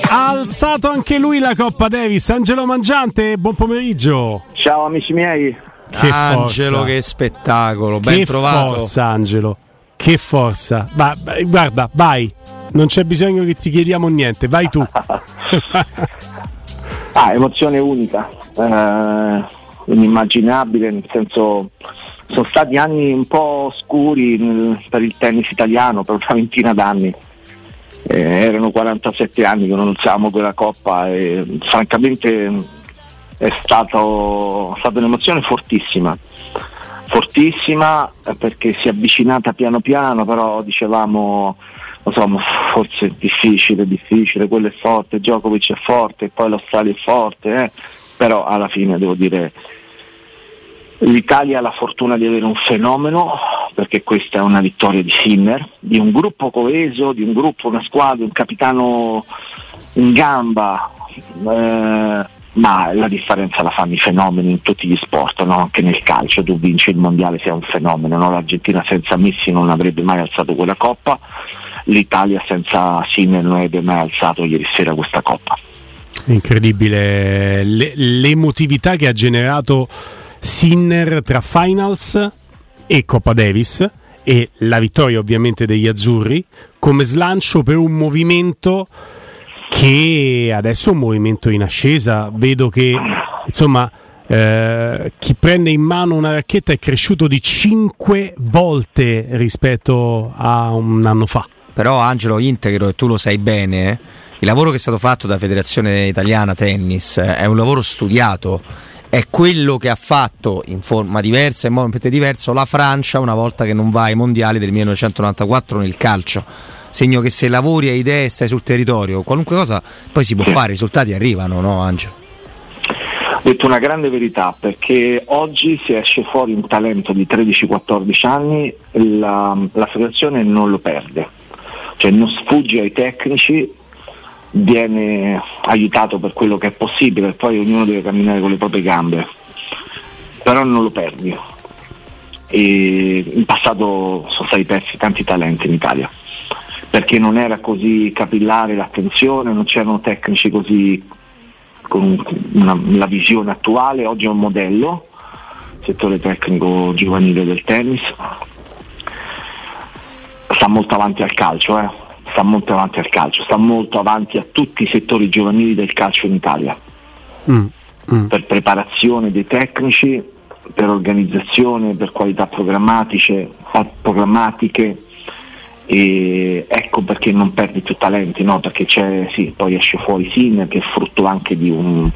Ha alzato anche lui la Coppa Davis. Angelo Mangiante, buon pomeriggio. Ciao amici miei. Che Angelo, forza. che spettacolo, ben che trovato. Che forza, Angelo. Che forza. Va, guarda, vai. Non c'è bisogno che ti chiediamo niente, vai tu. ah, emozione unica. Eh, inimmaginabile, nel senso sono stati anni un po' scuri nel, per il tennis italiano, per una ventina d'anni. Eh, erano 47 anni che non alzavamo quella coppa e francamente è stato, stata un'emozione fortissima, fortissima perché si è avvicinata piano piano, però dicevamo insomma, forse è difficile, difficile, quello è forte, Djokovic è forte, poi l'Australia è forte, eh? però alla fine devo dire L'Italia ha la fortuna di avere un fenomeno, perché questa è una vittoria di Sinner, di un gruppo coeso, di un gruppo, una squadra, un capitano in gamba, eh, ma la differenza la fanno i fenomeni in tutti gli sport, no? anche nel calcio, tu vinci il mondiale sei un fenomeno, no? l'Argentina senza Messi non avrebbe mai alzato quella coppa, l'Italia senza Sinner non avrebbe mai alzato ieri sera questa coppa. Incredibile Le, l'emotività che ha generato Sinner tra finals e Coppa Davis e la vittoria ovviamente degli azzurri come slancio per un movimento che adesso è un movimento in ascesa. Vedo che insomma eh, chi prende in mano una racchetta è cresciuto di 5 volte rispetto a un anno fa. Però Angelo integro e tu lo sai bene eh, il lavoro che è stato fatto da Federazione Italiana Tennis eh, è un lavoro studiato è quello che ha fatto in forma diversa, in modo diverso, la Francia una volta che non va ai mondiali del 1994 nel calcio. Segno che se lavori a idee e stai sul territorio, qualunque cosa poi si può fare, i risultati arrivano, no Angelo? Ho detto una grande verità perché oggi se esce fuori un talento di 13-14 anni la, la federazione non lo perde, cioè non sfugge ai tecnici viene aiutato per quello che è possibile, poi ognuno deve camminare con le proprie gambe, però non lo perdi. E in passato sono stati persi tanti talenti in Italia, perché non era così capillare l'attenzione, non c'erano tecnici così con una, la visione attuale, oggi è un modello, settore tecnico giovanile del tennis, sta molto avanti al calcio, eh sta molto avanti al calcio, sta molto avanti a tutti i settori giovanili del calcio in Italia. Mm, mm. Per preparazione dei tecnici, per organizzazione, per qualità programmatiche, programmatiche e ecco perché non perdi più talenti, no? perché c'è, sì, poi esce fuori Sin che è frutto anche di un,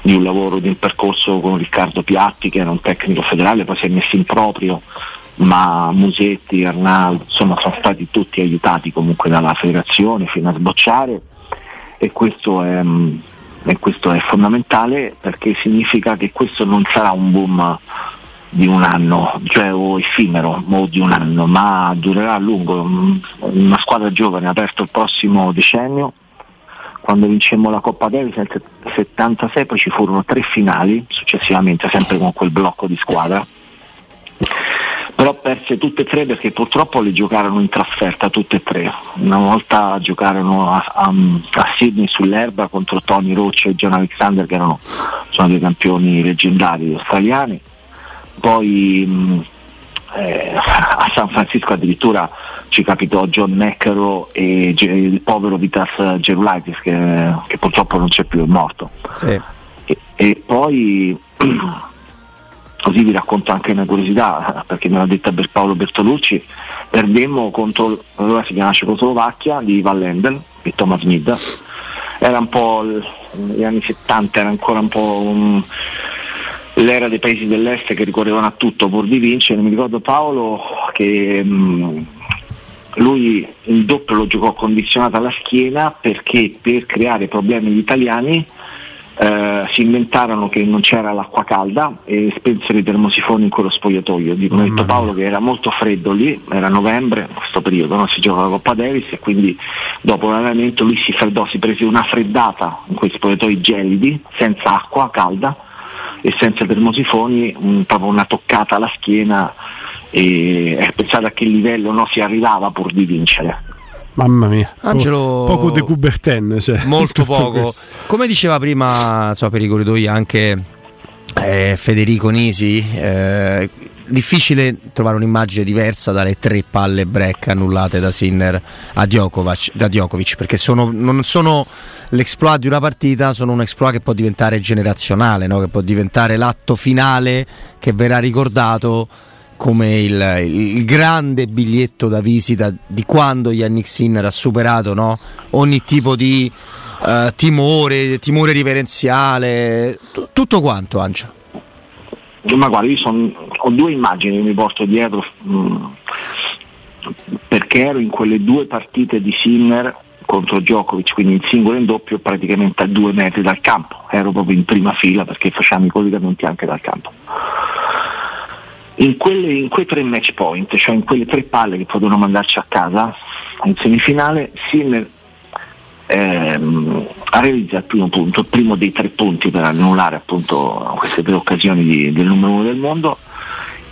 di un lavoro, di un percorso con Riccardo Piatti che era un tecnico federale, poi si è messo in proprio ma Musetti, Arnaldo, insomma sono stati tutti aiutati comunque dalla federazione fino a sbocciare e questo è, e questo è fondamentale perché significa che questo non sarà un boom di un anno, cioè o effimero o di un anno, ma durerà a lungo. Una squadra giovane ha aperto il prossimo decennio. Quando vincemmo la Coppa Davis nel 76 poi ci furono tre finali successivamente, sempre con quel blocco di squadra perse tutte e tre perché purtroppo le giocarono in trasferta tutte e tre. Una volta giocarono a, a, a Sydney sull'erba contro Tony Roach e John Alexander che erano sono dei campioni leggendari australiani. Poi mh, eh, a San Francisco addirittura ci capitò John McEnroe e il povero Vitas Gerulaitis che, che, purtroppo non c'è più, è morto. Sì. E, e poi così vi racconto anche una curiosità perché me l'ha detta per Paolo Bertolucci. Perdemmo contro allora si chiama Cecoslovacchia di Vallendel e Thomas Smith era un po' gli anni 70 era ancora un po' un, l'era dei paesi dell'est che ricorrevano a tutto pur di vincere. Mi ricordo Paolo che mh, lui il doppio lo giocò condizionato alla schiena perché per creare problemi agli italiani eh, si inventarono che non c'era l'acqua calda e spensero i termosifoni in quello spogliatoio. Dicono detto Paolo che era molto freddo lì, era novembre, in questo periodo non si gioca la Coppa Davis e quindi dopo l'allenamento lui si freddò, si prese una freddata in quei spogliatoi gelidi, senza acqua calda e senza termosifoni, un, proprio una toccata alla schiena e eh, pensate a che livello no, si arrivava pur di vincere. Mamma mia, Angelo, poco de Coubertin, cioè, molto poco. Come diceva prima, so, per i corridoi anche eh, Federico Nisi, eh, difficile trovare un'immagine diversa dalle tre palle break annullate da Sinner a Djokovic, da Djokovic perché sono, non sono l'exploit di una partita, sono un exploit che può diventare generazionale, no? che può diventare l'atto finale che verrà ricordato come il, il, grande biglietto da visita di quando Yannick Sinner ha superato no? ogni tipo di uh, timore, timore riverenziale, t- tutto quanto Angelo. Ma guarda, io son, ho due immagini che mi porto dietro mh, mm, perché ero in quelle due partite di Sinner contro Djokovic, quindi in singolo e in doppio praticamente a due metri dal campo, ero proprio in prima fila perché facciamo i collegamenti anche dal campo in, quelle, in, quei tre match point, cioè in quelle tre palle che potevano mandarci a casa, in semifinale Sinner ehm, ha realizzato il primo punto, il primo dei tre punti per annullare appunto queste tre occasioni di, del numero uno del mondo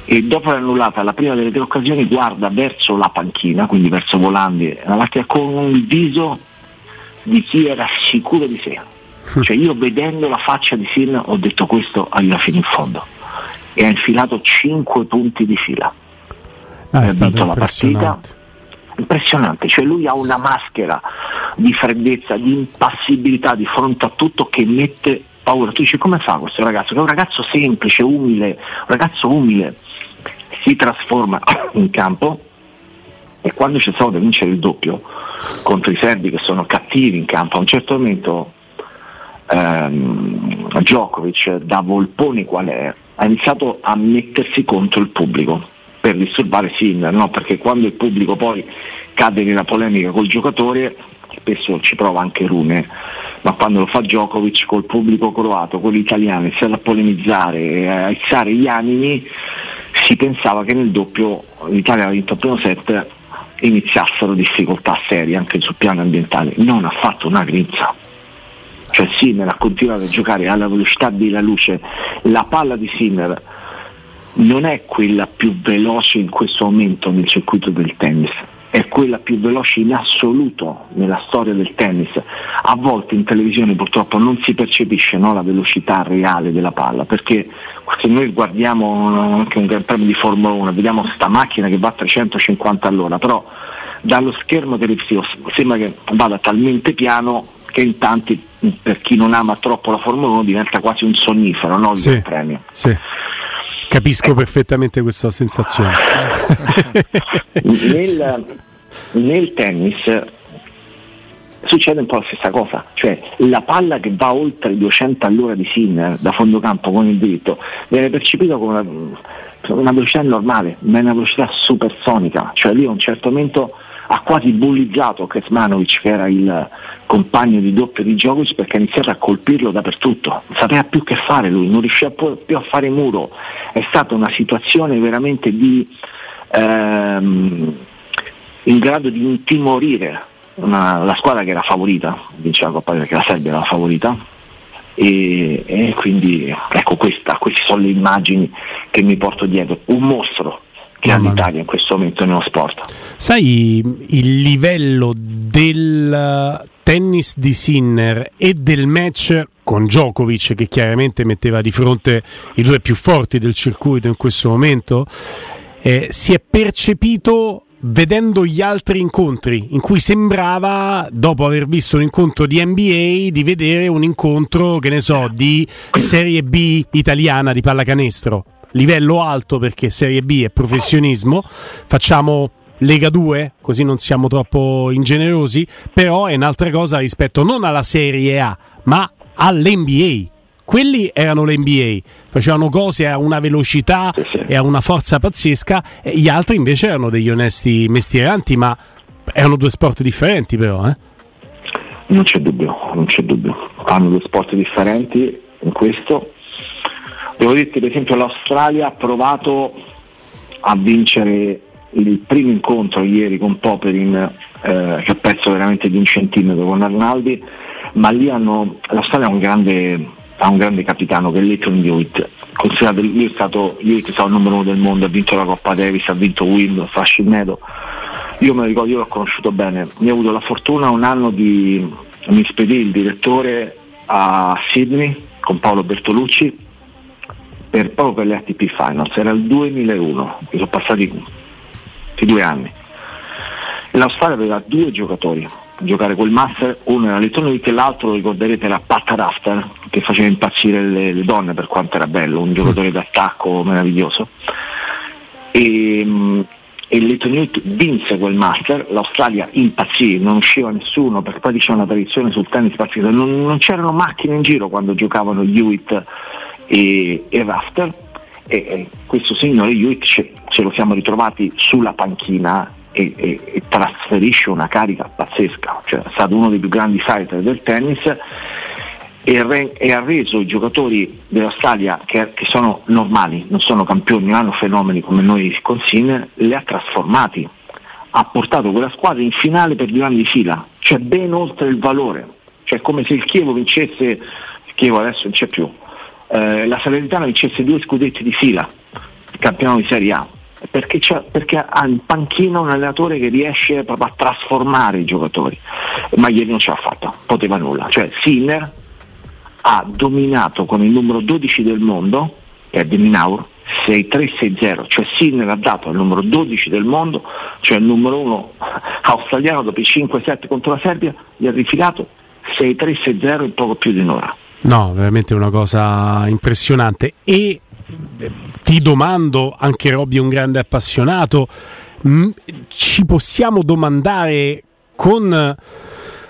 e dopo aver annullata la prima delle tre occasioni guarda verso la panchina, quindi verso Volandi, con il viso di chi era sicuro di sé. Cioè io vedendo la faccia di Sinner ho detto questo arriva fino in fondo e ha infilato 5 punti di fila. Ah, ha vinto la partita. Impressionante, cioè lui ha una maschera di freddezza, di impassibilità di fronte a tutto che mette paura. Tu dici come fa questo ragazzo? Che è un ragazzo semplice, umile, un ragazzo umile, si trasforma in campo e quando c'è stato da vincere il doppio contro i serbi che sono cattivi in campo, a un certo momento ehm, Djokovic da Volpone qual è ha iniziato a mettersi contro il pubblico per disturbare Sinner, no? perché quando il pubblico poi cade nella polemica col giocatore, spesso ci prova anche Rune, ma quando lo fa Djokovic col pubblico croato, quello italiano, iniziato a polemizzare a alzare gli animi, si pensava che nel doppio l'Italia aveva vinto il primo set iniziassero difficoltà serie anche sul piano ambientale. Non ha fatto una grinza cioè Sinner ha continuato a giocare alla velocità della luce, la palla di Sinner non è quella più veloce in questo momento nel circuito del tennis, è quella più veloce in assoluto nella storia del tennis. A volte in televisione purtroppo non si percepisce no, la velocità reale della palla, perché se noi guardiamo anche un Gran Premio di Formula 1, vediamo questa macchina che va a 350 all'ora, però dallo schermo televisivo sembra che vada talmente piano che in tanti, per chi non ama troppo la Formula 1, diventa quasi un sonnifero, no? il sì, premio. Sì. Capisco eh. perfettamente questa sensazione. nel, nel tennis succede un po' la stessa cosa, cioè la palla che va oltre i 200 all'ora di Sinner da fondo campo con il dritto viene percepita come una, una velocità normale, ma è una velocità supersonica, cioè lì a un certo momento ha quasi bullizzato Kecmanovic che era il compagno di doppio di Djokovic perché ha iniziato a colpirlo dappertutto, non sapeva più che fare lui, non riusciva più a fare muro, è stata una situazione veramente di, ehm, in grado di intimorire una, la squadra che era favorita, vinceva la Coppa perché la Serbia era favorita, e, e, quindi ecco questa, queste sono le immagini che mi porto dietro, un mostro che ha l'Italia in questo momento nello sport. Sai il livello del tennis di Sinner e del match con Djokovic che chiaramente metteva di fronte i due più forti del circuito in questo momento, eh, si è percepito vedendo gli altri incontri in cui sembrava, dopo aver visto un incontro di NBA, di vedere un incontro, che ne so, di Serie B italiana di pallacanestro livello alto perché Serie B è professionismo, facciamo Lega 2, così non siamo troppo ingenerosi, però è un'altra cosa rispetto non alla Serie A, ma all'NBA. Quelli erano l'NBA, facevano cose a una velocità e a una forza pazzesca, e gli altri invece erano degli onesti mestieranti, ma erano due sport differenti però. Eh? Non c'è dubbio, non c'è dubbio. Hanno due sport differenti in questo, Devo dirti per esempio l'Australia ha provato a vincere il primo incontro ieri con Poperin eh, che ha perso veramente di un centimetro con Arnaldi, ma lì hanno, l'Australia ha un grande, ha un grande capitano che è Leighton Hewitt. Considerate, lui è stato, Hewitt è stato il numero uno del mondo, ha vinto la Coppa Davis, ha vinto Wimbledon, Fascineto, io me lo ricordo, io l'ho conosciuto bene, mi ha avuto la fortuna un anno di mi spedì il direttore a Sydney con Paolo Bertolucci per, proprio per le ATP Finals, era il 2001, mi sono passati due anni. L'Australia aveva due giocatori a giocare quel master, uno era Lettonovic e l'altro lo ricorderete era Pat Rafter che faceva impazzire le, le, donne per quanto era bello, un giocatore d'attacco meraviglioso. E, e il Lettonovic vinse quel master, l'Australia impazzì, non usciva nessuno perché poi c'è una tradizione sul tennis partito, non, non, c'erano macchine in giro quando giocavano Hewitt e, e Rafter. E, e questo signore Hewitt ce, lo siamo ritrovati sulla panchina e, e, trasferisce una carica pazzesca, cioè, è stato uno dei più grandi fighter del tennis e, ha reso i giocatori dell'Australia che, che, sono normali, non sono campioni, non hanno fenomeni come noi con Sinner, li ha trasformati, ha portato quella squadra in finale per due anni di fila, cioè ben oltre il valore, cioè come se il Chievo vincesse, il Chievo adesso non c'è più, eh, la Salernitana vincesse due scudetti di fila, il campionato di Serie A perché, perché, ha in panchina un allenatore che riesce proprio a trasformare i giocatori. Ma ieri non ce l'ha fatta, poteva nulla. Cioè Sinner ha dominato con il numero 12 del mondo, che è De Minaur, 6-3-6-0, cioè Sinner ha dato al numero 12 del mondo, cioè il numero 1 australiano dopo i 5-7 contro la Serbia, gli ha rifilato 6-3-6-0 in poco più di un'ora. No, veramente una cosa impressionante. E ti domando, anche Robby è un grande appassionato, mh, ci possiamo domandare con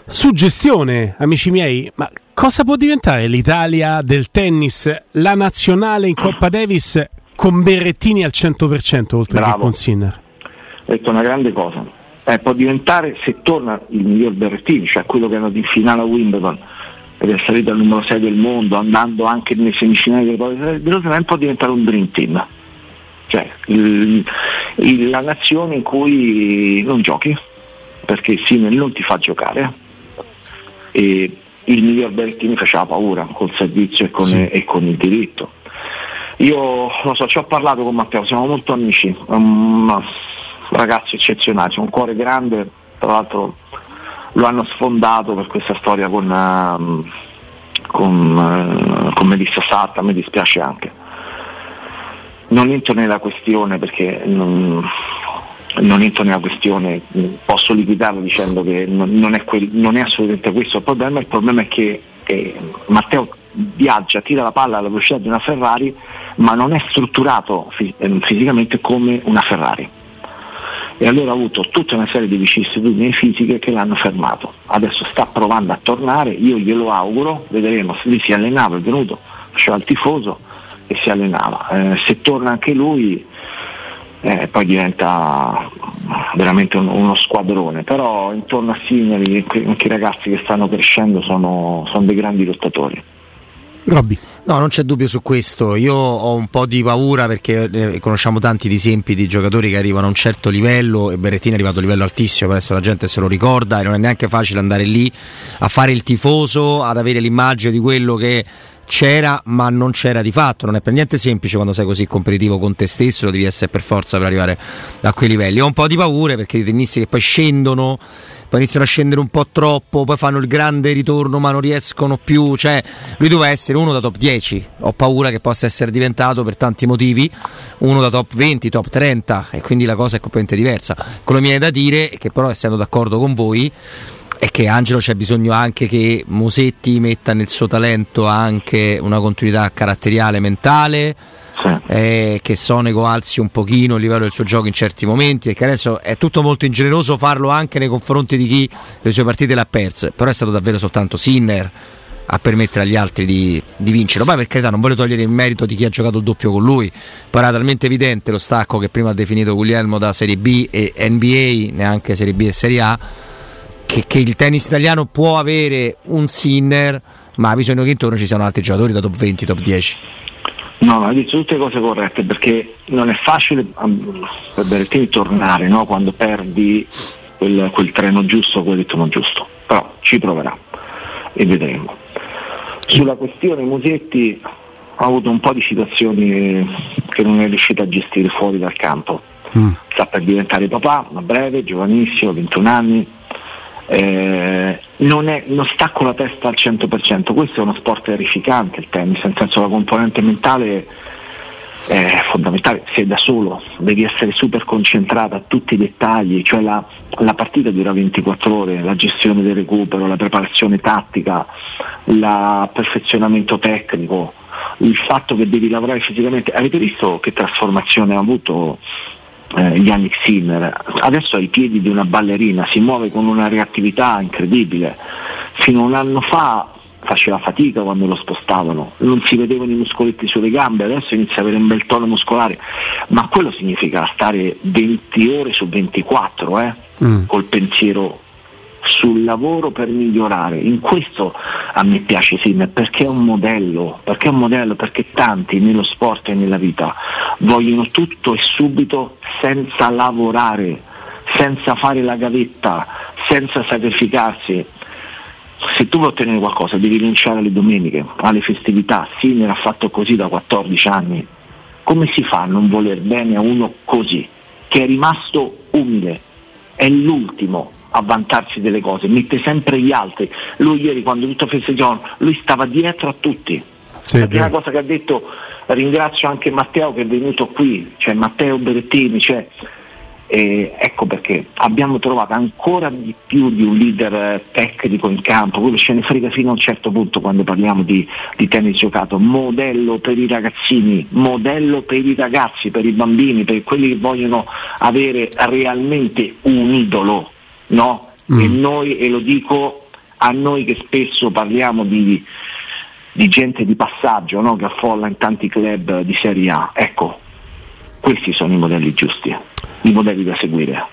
suggestione, amici miei, ma cosa può diventare l'Italia del tennis, la nazionale in Coppa Davis con Berrettini al 100% oltre Bravo. che con Sinner? Hai detto una grande cosa. Eh, può diventare, se torna il miglior Berrettini, cioè quello che è andato in finale a Wimbledon, ed è salito al numero 6 del mondo, andando anche nelle semifinali del Rotterdam, può diventare un dream team. Cioè il, il, la nazione in cui non giochi, perché Sinner non ti fa giocare. E il miglior Bertini faceva paura col servizio e con, sì. e con il diritto. Io lo so, ci ho parlato con Matteo, siamo molto amici, un ragazzo eccezionale, c'è un cuore grande, tra l'altro lo hanno sfondato per questa storia con, uh, con, uh, con Melissa Satta, mi dispiace anche. Non entro nella questione perché non, non entro nella questione, posso liquidarlo dicendo che non, è quel, non, è assolutamente questo il problema, il problema è che eh, Matteo viaggia, tira la palla alla velocità di una Ferrari, ma non è strutturato fis- fisicamente come una Ferrari e allora ha avuto tutta una serie di vicissitudini fisiche che l'hanno fermato. Adesso sta provando a tornare, io glielo auguro, vedremo lui si allenava, è venuto, faceva il tifoso e si allenava. Eh, se torna anche lui eh, poi diventa veramente un, uno squadrone, però intorno a Signori anche i ragazzi che stanno crescendo sono, sono dei grandi lottatori. Robby. No, non c'è dubbio su questo. Io ho un po' di paura perché eh, conosciamo tanti esempi di giocatori che arrivano a un certo livello e Berrettini è arrivato a un livello altissimo, adesso la gente se lo ricorda e non è neanche facile andare lì a fare il tifoso, ad avere l'immagine di quello che c'era ma non c'era di fatto, non è per niente semplice quando sei così competitivo con te stesso, lo devi essere per forza per arrivare a quei livelli. Ho un po' di paure perché i tennisti che poi scendono poi iniziano a scendere un po' troppo, poi fanno il grande ritorno ma non riescono più, cioè lui doveva essere uno da top 10, ho paura che possa essere diventato per tanti motivi uno da top 20, top 30 e quindi la cosa è completamente diversa. Quello che mi è da dire, che però essendo d'accordo con voi, è che Angelo c'è bisogno anche che Musetti metta nel suo talento anche una continuità caratteriale mentale sì. eh, che Sonego alzi un pochino il livello del suo gioco in certi momenti perché adesso è tutto molto ingeneroso farlo anche nei confronti di chi le sue partite le ha perse però è stato davvero soltanto Sinner a permettere agli altri di, di vincere poi per carità non voglio togliere il merito di chi ha giocato il doppio con lui però era talmente evidente lo stacco che prima ha definito Guglielmo da Serie B e NBA neanche Serie B e Serie A che, che il tennis italiano può avere un Sinner ma ha bisogno che intorno ci siano altri giocatori da top 20, top 10 No, hai detto tutte cose corrette perché non è facile per Berrettini tornare no? quando perdi quel, quel, treno giusto, quel ritmo giusto, però ci proverà e vedremo. Sulla questione Musetti ha avuto un po' di situazioni che non è riuscito a gestire fuori dal campo, mm. sta per diventare papà a breve, giovanissimo, 21 anni, eh, non, è, non, sta con la testa al 100%, questo è uno sport terrificante il tennis, nel senso la componente mentale è fondamentale, sei da solo, devi essere super concentrata a tutti i dettagli, cioè la, la partita dura 24 ore, la gestione del recupero, la preparazione tattica, il perfezionamento tecnico, il fatto che devi lavorare fisicamente. Avete visto che trasformazione ha avuto eh, Yannick Sinner? Adesso ha i piedi di una ballerina, si muove con una reattività incredibile. Fino a un anno fa faceva fatica quando lo spostavano, non si vedevano i muscoletti sulle gambe, adesso inizia ad avere un bel tono muscolare, ma quello significa stare 20 ore su 24 eh, mm. col pensiero sul lavoro per migliorare. In questo a me piace Sinner perché è un modello, perché è un modello, perché tanti nello sport e nella vita vogliono tutto e subito senza lavorare, senza fare la gavetta, senza sacrificarsi. Se tu vuoi ottenere qualcosa devi rinunciare alle domeniche, alle festività, Sinner ha fatto così da 14 anni, come si fa a non voler bene a uno così, che è rimasto umile, è l'ultimo a vantarsi delle cose, mette sempre gli altri, lui ieri quando tutto festeggiavano, lui stava dietro a tutti, sì, la prima cosa che ha detto ringrazio anche Matteo che è venuto qui, cioè Matteo Berettini, cioè, e ecco perché abbiamo trovato ancora di più di un leader eh, tecnico in campo, quello ce ne frega fino a un certo punto quando parliamo di, di, tennis giocato, modello per i ragazzini, modello per i ragazzi, per i bambini, per quelli che vogliono avere realmente un idolo, no? Mm. E noi, e lo dico a noi che spesso parliamo di, di gente di passaggio no? che affolla in tanti club di Serie A, ecco, questi sono i modelli giusti i modelli da seguire.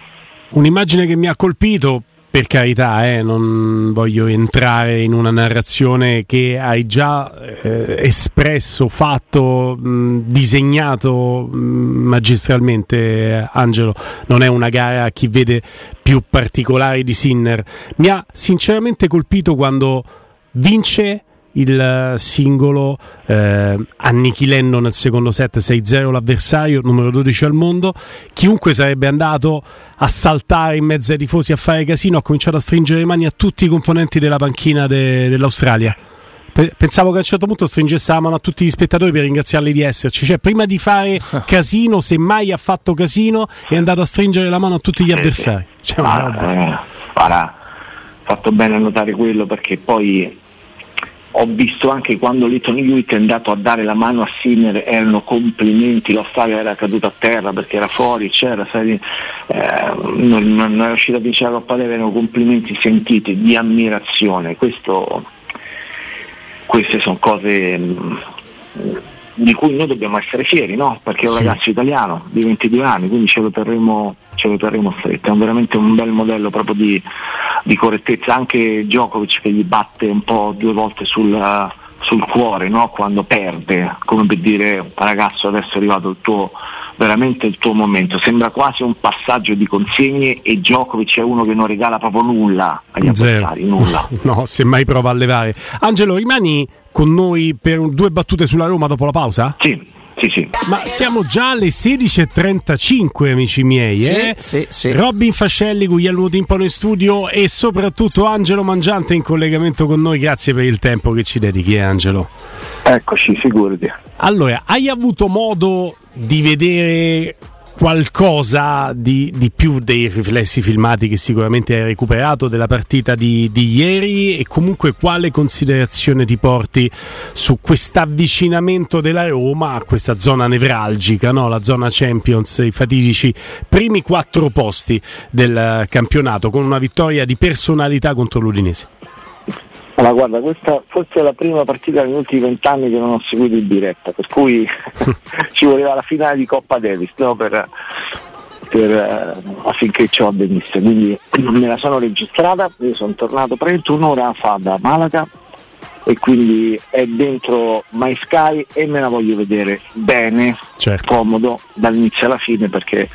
Un'immagine che mi ha colpito, per carità, eh, non voglio entrare in una narrazione che hai già eh, espresso, fatto, mh, disegnato mh, magistralmente, Angelo. Non è una gara a chi vede più particolari di Sinner. Mi ha sinceramente colpito quando vince il singolo eh, annichilendo nel secondo set 6-0 l'avversario, numero 12 al mondo. Chiunque sarebbe andato a saltare in mezzo ai tifosi a fare casino ha cominciato a stringere le mani a tutti i componenti della panchina de- dell'Australia. Pensavo che a un certo punto stringesse la mano a tutti gli spettatori per ringraziarli di esserci. Cioè, prima di fare casino, se mai ha fatto casino, è andato a stringere la mano a tutti gli avversari. Cioè, eh, guarda, fatto bene a notare quello perché poi ho visto anche quando Litton Hewitt è andato a dare la mano a Sinner erano complimenti, l'Australia era caduta a terra perché era fuori, c'era, sai, eh, non, non era riuscito a vincere la Coppa erano complimenti sentiti di ammirazione. Questo, queste sono cose mh, di cui noi dobbiamo essere fieri, no? perché è un sì. ragazzo italiano di 22 anni, quindi ce lo terremo, ce lo terremo stretto, è veramente un bel modello proprio di, di, correttezza, anche Djokovic che gli batte un po' due volte sul, sul cuore no? quando perde, come per dire ragazzo adesso è arrivato il tuo veramente il tuo momento. Sembra quasi un passaggio di consegne e Djokovic è uno che non regala proprio nulla agli avversari, nulla. No, semmai prova a levare. Angelo, rimani con noi per due battute sulla Roma dopo la pausa? Sì. Sì, sì. Ma siamo già alle 16.35, amici miei. Sì, eh? sì, sì. Robin Fascelli, Guglielmo Timpano in studio e soprattutto Angelo Mangiante in collegamento con noi. Grazie per il tempo che ci dedichi, eh, Angelo. Eccoci, figurati. Allora, hai avuto modo di vedere qualcosa di, di, più dei riflessi filmati che sicuramente hai recuperato della partita di, di ieri e comunque quale considerazione ti porti su questo avvicinamento della Roma a questa zona nevralgica, no? la zona Champions, i fatidici primi quattro posti del campionato con una vittoria di personalità contro l'Udinese. Allora, guarda, questa forse è la prima partita negli ultimi vent'anni che non ho seguito in diretta, per cui ci voleva la finale di Coppa Davis no? per, per, uh, affinché ciò avvenisse. Quindi me la sono registrata, io sono tornato praticamente un'ora fa da Malaga e quindi è dentro My Sky e me la voglio vedere bene, certo. comodo dall'inizio alla fine perché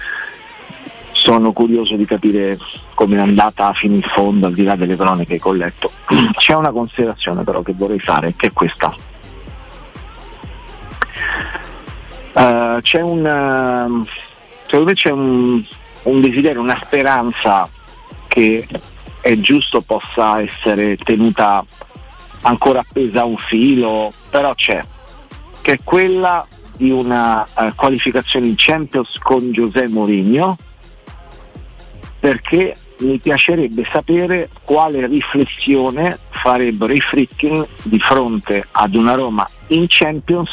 sono curioso di capire come è andata fino in fondo, al di là delle cronache che ho letto. C'è una considerazione però che vorrei fare, che è questa. Uh, c'è un, uh, secondo me c'è un, un desiderio, una speranza che è giusto possa essere tenuta ancora appesa a un filo, però c'è, che è quella di una uh, qualificazione in Champions con José Mourinho, perché mi piacerebbe sapere quale riflessione farebbero i Frickin di fronte ad una Roma in Champions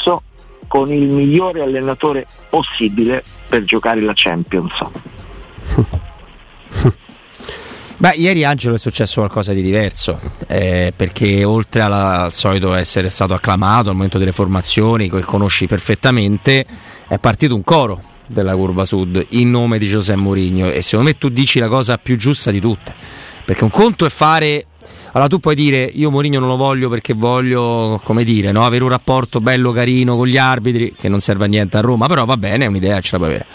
con il migliore allenatore possibile per giocare la Champions. Beh, ieri Angelo è successo qualcosa di diverso, eh, perché oltre alla, al solito essere stato acclamato al momento delle formazioni, che conosci perfettamente, è partito un coro della curva sud in nome di Giuseppe Mourinho e secondo me tu dici la cosa più giusta di tutte, perché un conto è fare allora tu puoi dire io Mourinho non lo voglio perché voglio, come dire, no? avere un rapporto bello carino con gli arbitri, che non serve a niente a Roma, però va bene, è un'idea, ce la puoi avere.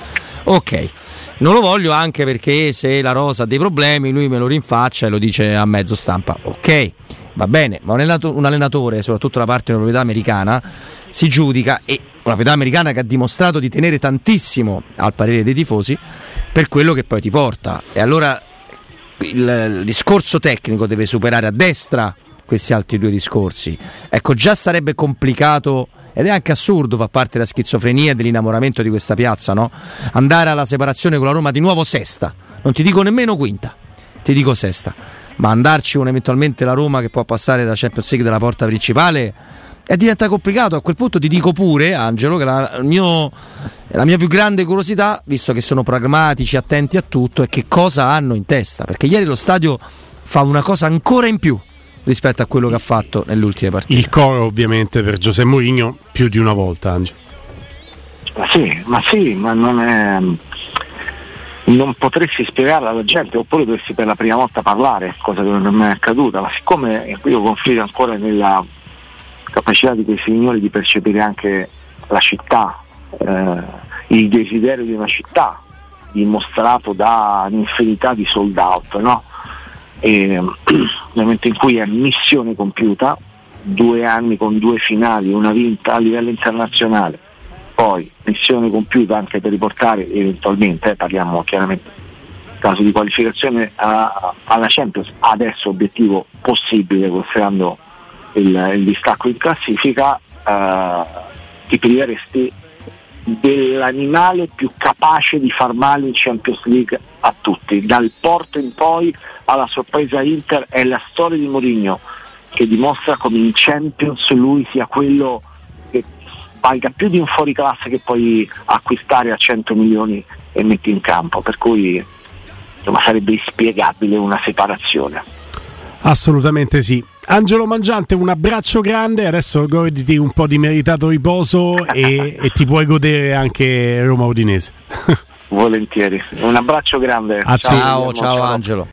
Ok. Non lo voglio anche perché se la Rosa ha dei problemi lui me lo rinfaccia e lo dice a mezzo stampa. Ok, va bene, ma un allenatore, soprattutto la parte della proprietà americana, si giudica e una proprietà americana che ha dimostrato di tenere tantissimo al parere dei tifosi per quello che poi ti porta. E allora il, il discorso tecnico deve superare a destra questi altri due discorsi. Ecco, già sarebbe complicato ed è anche assurdo fa parte della schizofrenia e dell'innamoramento di questa piazza, no? Andare alla separazione con la Roma di nuovo sesta, non ti dico nemmeno quinta, ti dico sesta, ma andarci con eventualmente la Roma che può passare da Champions League dalla porta principale e diventa complicato. A quel punto ti dico pure, Angelo, che la, mio, la, mia più grande curiosità, visto che sono pragmatici, attenti a tutto, è che cosa hanno in testa. Perché ieri lo stadio fa una cosa ancora in più rispetto a quello che ha fatto nelle ultime partite. Il coro, ovviamente, per Giuseppe Mourinho più di una volta, Angelo. Ma sì, ma sì, ma non è. Non potresti spiegarla alla gente, oppure dovresti per la prima volta parlare, cosa che non è mai accaduta, ma siccome io confido ancora nella capacità di quei signori di percepire anche la città, eh, il desiderio di una città dimostrato da un'infinità di sold out, no? e, nel momento in cui è missione compiuta, due anni con due finali, una vinta a livello internazionale, poi missione compiuta anche per riportare eventualmente, eh, parliamo chiaramente caso di qualificazione a, alla Champions, adesso obiettivo possibile considerando il, il distacco in classifica, eh, ti priveresti dell'animale più capace di far male in Champions League a tutti. Dal Porto in poi alla sorpresa Inter è la storia di Mourinho che dimostra come in Champions lui sia quello valga più di un fuoriclasse che puoi acquistare a 100 milioni e metti in campo. Per cui insomma, sarebbe inspiegabile una separazione. Assolutamente sì. Angelo Mangiante, un abbraccio grande, adesso goditi un po' di meritato riposo e, e ti puoi godere anche Roma Udinese. Volentieri, un abbraccio grande. ciao, ciao, ciao Angelo.